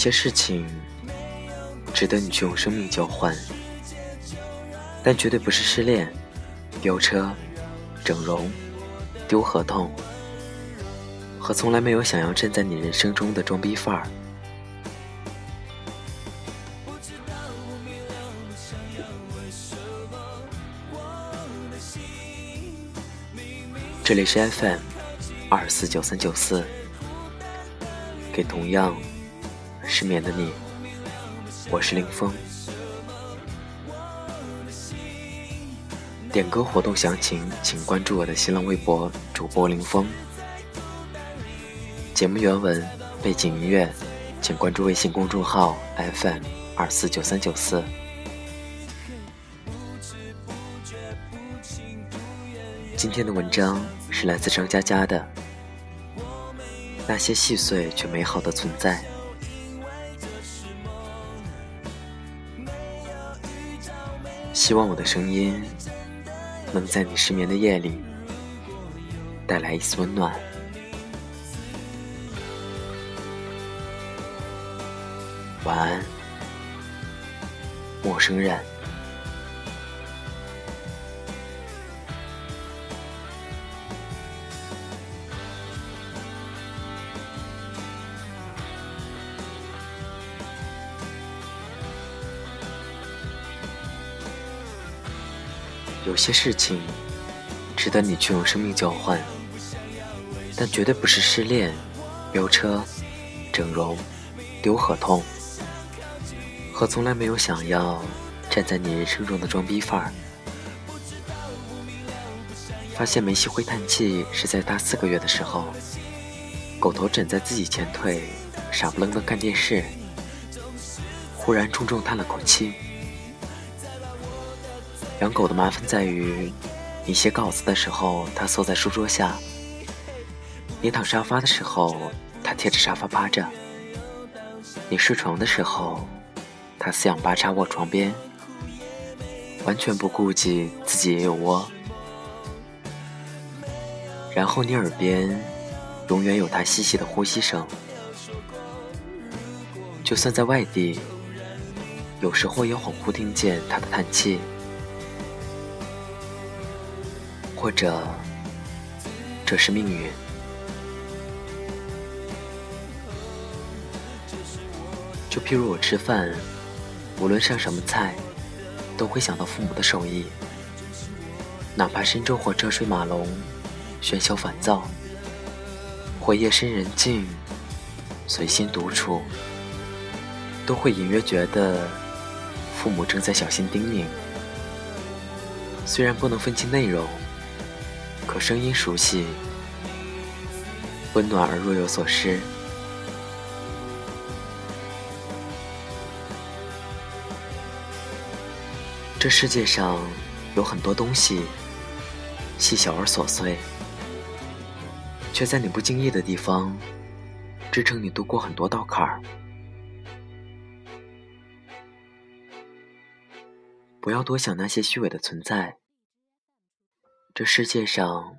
些事情值得你去用生命交换，但绝对不是失恋、飙车、整容、丢合同和从来没有想要站在你人生中的装逼范儿。这里是 FM 二四九三九四，给同样失眠的你，我是林峰。点歌活动详情，请关注我的新浪微博主播林峰。节目原文、背景音乐，请关注微信公众号 FM 二四九三九四。今天的文章是来自张嘉佳的《那些细碎却美好的存在》。希望我的声音能在你失眠的夜里带来一丝温暖。晚安，陌生人。有些事情值得你去用生命交换，但绝对不是失恋、飙车、整容、丢合同和从来没有想要站在你人生中的装逼范儿。发现梅西会叹气是在大四个月的时候，狗头枕在自己前腿，傻不愣登看电视，忽然重重叹了口气。养狗的麻烦在于，你写稿子的时候，它缩在书桌下；你躺沙发的时候，它贴着沙发趴着；你睡床的时候，它四仰八叉卧床边，完全不顾及自己也有窝。然后你耳边永远有它细细的呼吸声，就算在外地，有时候也恍惚听见它的叹气。或者，这是命运。就譬如我吃饭，无论上什么菜，都会想到父母的手艺。哪怕深昼或车水马龙、喧嚣烦躁，或夜深人静、随心独处，都会隐约觉得父母正在小心叮咛。虽然不能分清内容。可声音熟悉，温暖而若有所失。这世界上有很多东西，细小而琐碎，却在你不经意的地方，支撑你度过很多道坎儿。不要多想那些虚伪的存在。这世界上，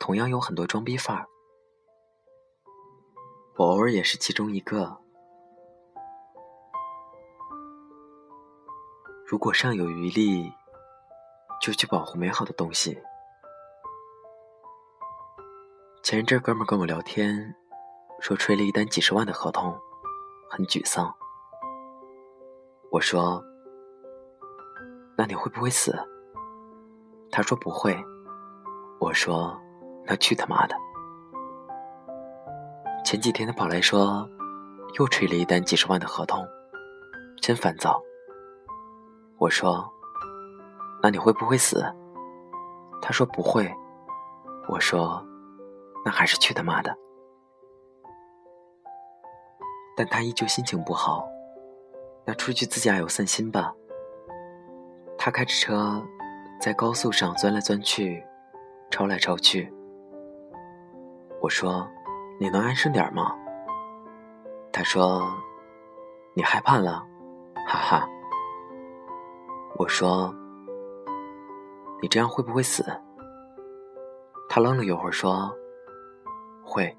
同样有很多装逼范儿，我偶尔也是其中一个。如果尚有余力，就去保护美好的东西。前一阵哥们跟我聊天，说吹了一单几十万的合同，很沮丧。我说：“那你会不会死？”他说不会，我说那去他妈的！前几天他跑来说，又吹了一单几十万的合同，真烦躁。我说，那你会不会死？”他说：“不会。”我说：“那还是去他妈的！”但他依旧心情不好。那出去自驾游散心吧。他开着车，在高速上钻来钻去，抄来抄去。我说：“你能安生点吗？”他说：“你害怕了，哈哈。”我说：“你这样会不会死？”他愣了一会儿说：“会。”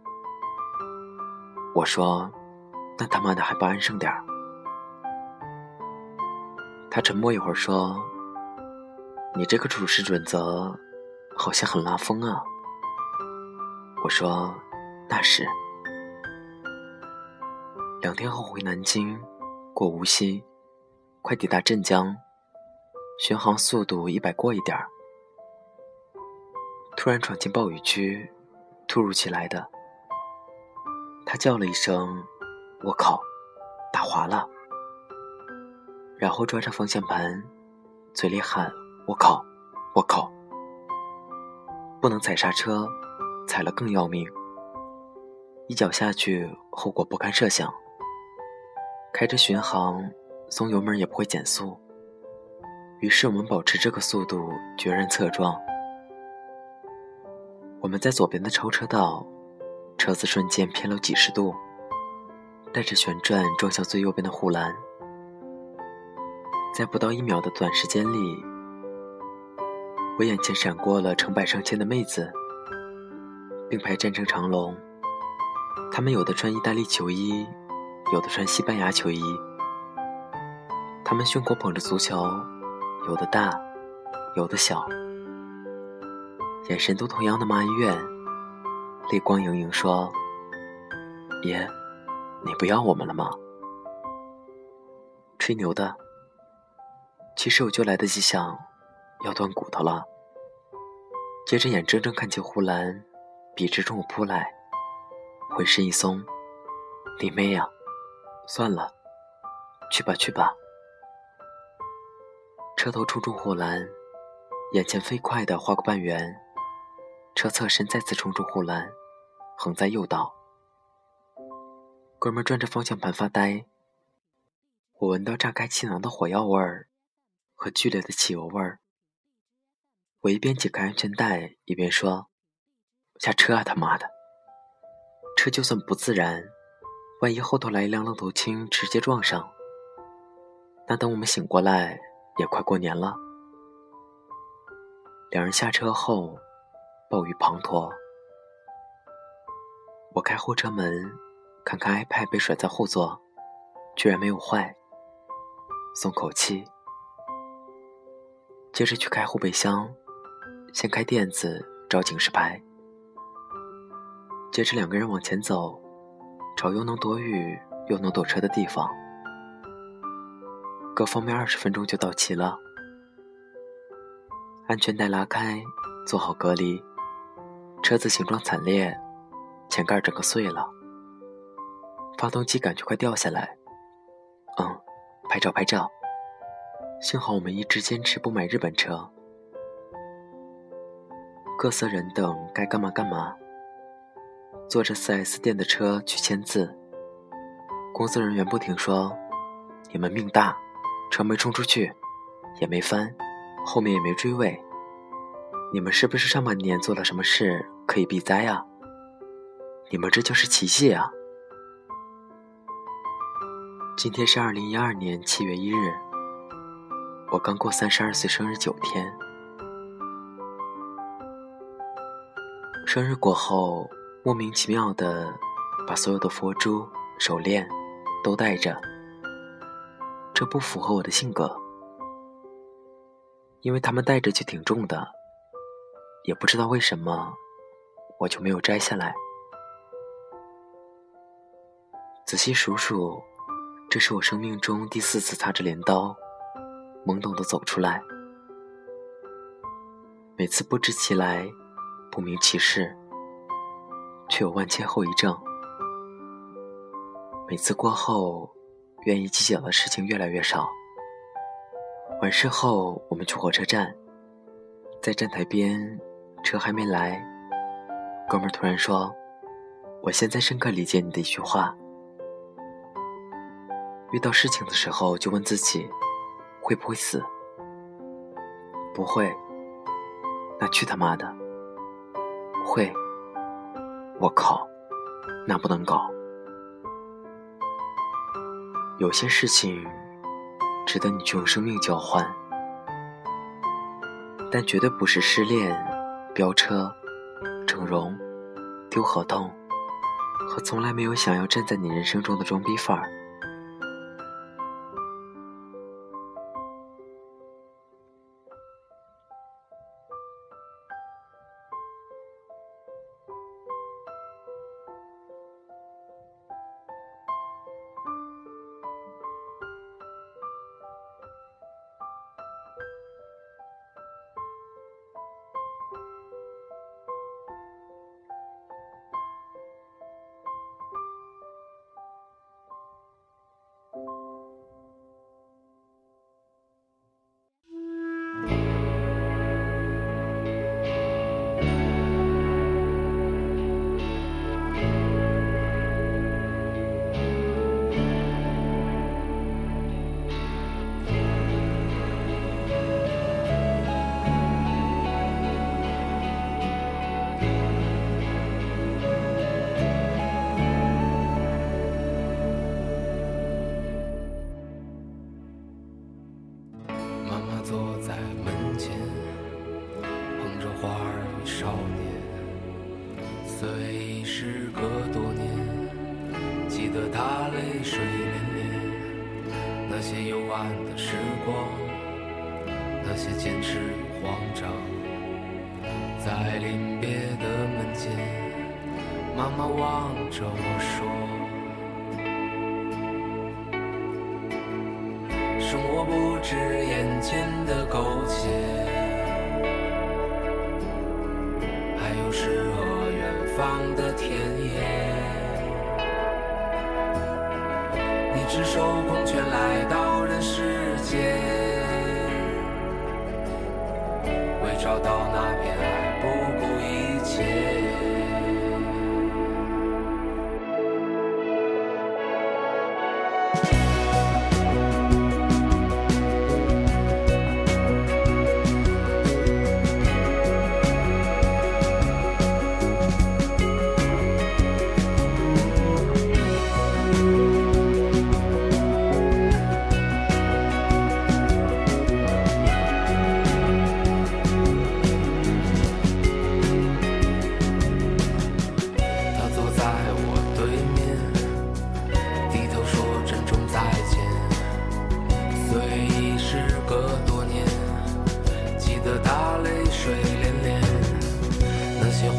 我说：“那他妈的还不安生点儿？”他沉默一会儿说：“你这个处事准则好像很拉风啊。”我说：“那是。”两天后回南京，过无锡，快抵达镇江，巡航速度一百过一点儿，突然闯进暴雨区，突如其来的。他叫了一声：“我靠，打滑了。”然后抓着方向盘，嘴里喊：“我靠，我靠！”不能踩刹车，踩了更要命。一脚下去，后果不堪设想。开着巡航，松油门也不会减速。于是我们保持这个速度，决然侧撞。我们在左边的超车道，车子瞬间偏了几十度，带着旋转撞向最右边的护栏。在不到一秒的短时间里，我眼前闪过了成百上千的妹子，并排站成长龙。她们有的穿意大利球衣，有的穿西班牙球衣。她们胸口捧着足球，有的大，有的小，眼神都同样的么恩怨，泪光盈盈，说：“爷，你不要我们了吗？”吹牛的。其实我就来得及想，要断骨头了。接着眼睁睁看见护栏笔直冲我扑来，浑身一松，你妹呀！算了，去吧去吧。车头冲出护栏，眼前飞快地划过半圆，车侧身再次冲出护栏，横在右道。哥们转着方向盘发呆，我闻到炸开气囊的火药味儿。和剧烈的汽油味儿，我一边解开安全带，一边说：“下车啊，他妈的！车就算不自燃，万一后头来一辆愣头青直接撞上，那等我们醒过来，也快过年了。”两人下车后，暴雨滂沱，我开后车门，看看 iPad 被甩在后座，居然没有坏，松口气。接着去开后备箱，先开垫子找警示牌。接着两个人往前走，找又能躲雨又能躲车的地方。各方面二十分钟就到齐了。安全带拉开，做好隔离。车子形状惨烈，前盖整个碎了，发动机感觉快掉下来。嗯，拍照拍照。幸好我们一直坚持不买日本车，各色人等该干嘛干嘛。坐着 4S 店的车去签字，工作人员不停说：“你们命大，车没冲出去，也没翻，后面也没追尾。你们是不是上半年做了什么事可以避灾啊？你们这就是奇迹啊！”今天是2012年7月1日。我刚过三十二岁生日九天，生日过后莫名其妙的把所有的佛珠、手链都戴着，这不符合我的性格，因为他们戴着就挺重的，也不知道为什么，我就没有摘下来。仔细数数，这是我生命中第四次擦着镰刀。懵懂的走出来，每次不知其来，不明其事，却有万千后遗症。每次过后，愿意计较的事情越来越少，完事后，我们去火车站，在站台边，车还没来，哥们儿突然说：“我现在深刻理解你的一句话。遇到事情的时候，就问自己会不会死？不会，那去他妈的！会，我靠，那不能搞。有些事情。”值得你去用生命交换，但绝对不是失恋、飙车、整容、丢合同和从来没有想要站在你人生中的装逼范儿。的他泪水涟涟那些幽暗的时光，那些坚持与慌张，在临别的门前，妈妈望着我说：“生活不止眼前的苟且，还有诗赤手空拳来到人世间，为找到那片爱，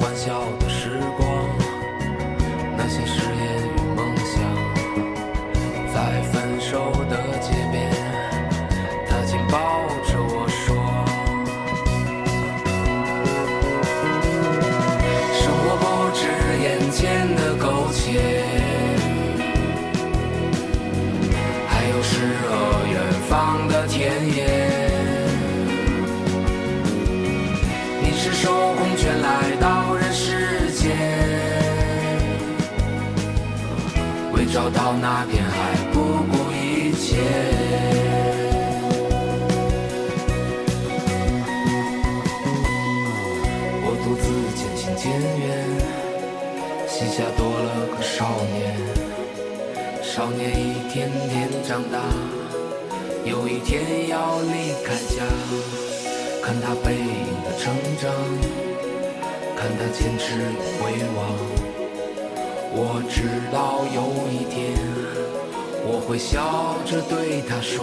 欢笑的时光那些誓言与梦想在分手的街边他紧抱着我说生活不止眼前的苟且还有诗和远方的田野。你赤手空拳来到找到那片海，不顾一切。我独自渐行渐远，膝下多了个少年。少年一天天长大，有一天要离开家。看他背影的成长，看他坚持与回望。我知道有一天，我会笑着对他说：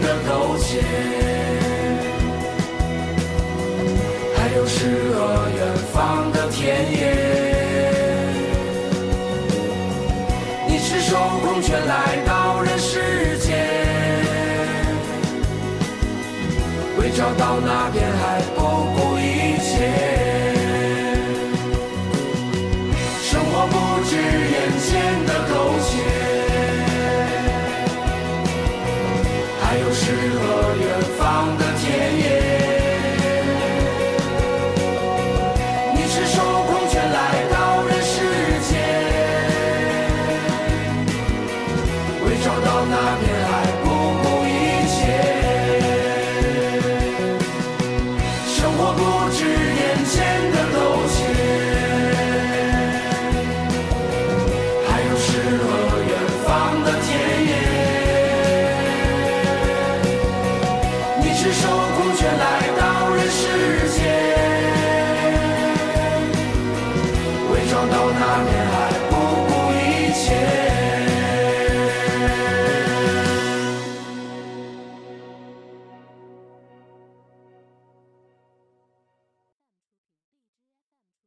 的苟且，还有诗和远方的田野。你赤手空拳来到人世间，为找到那片海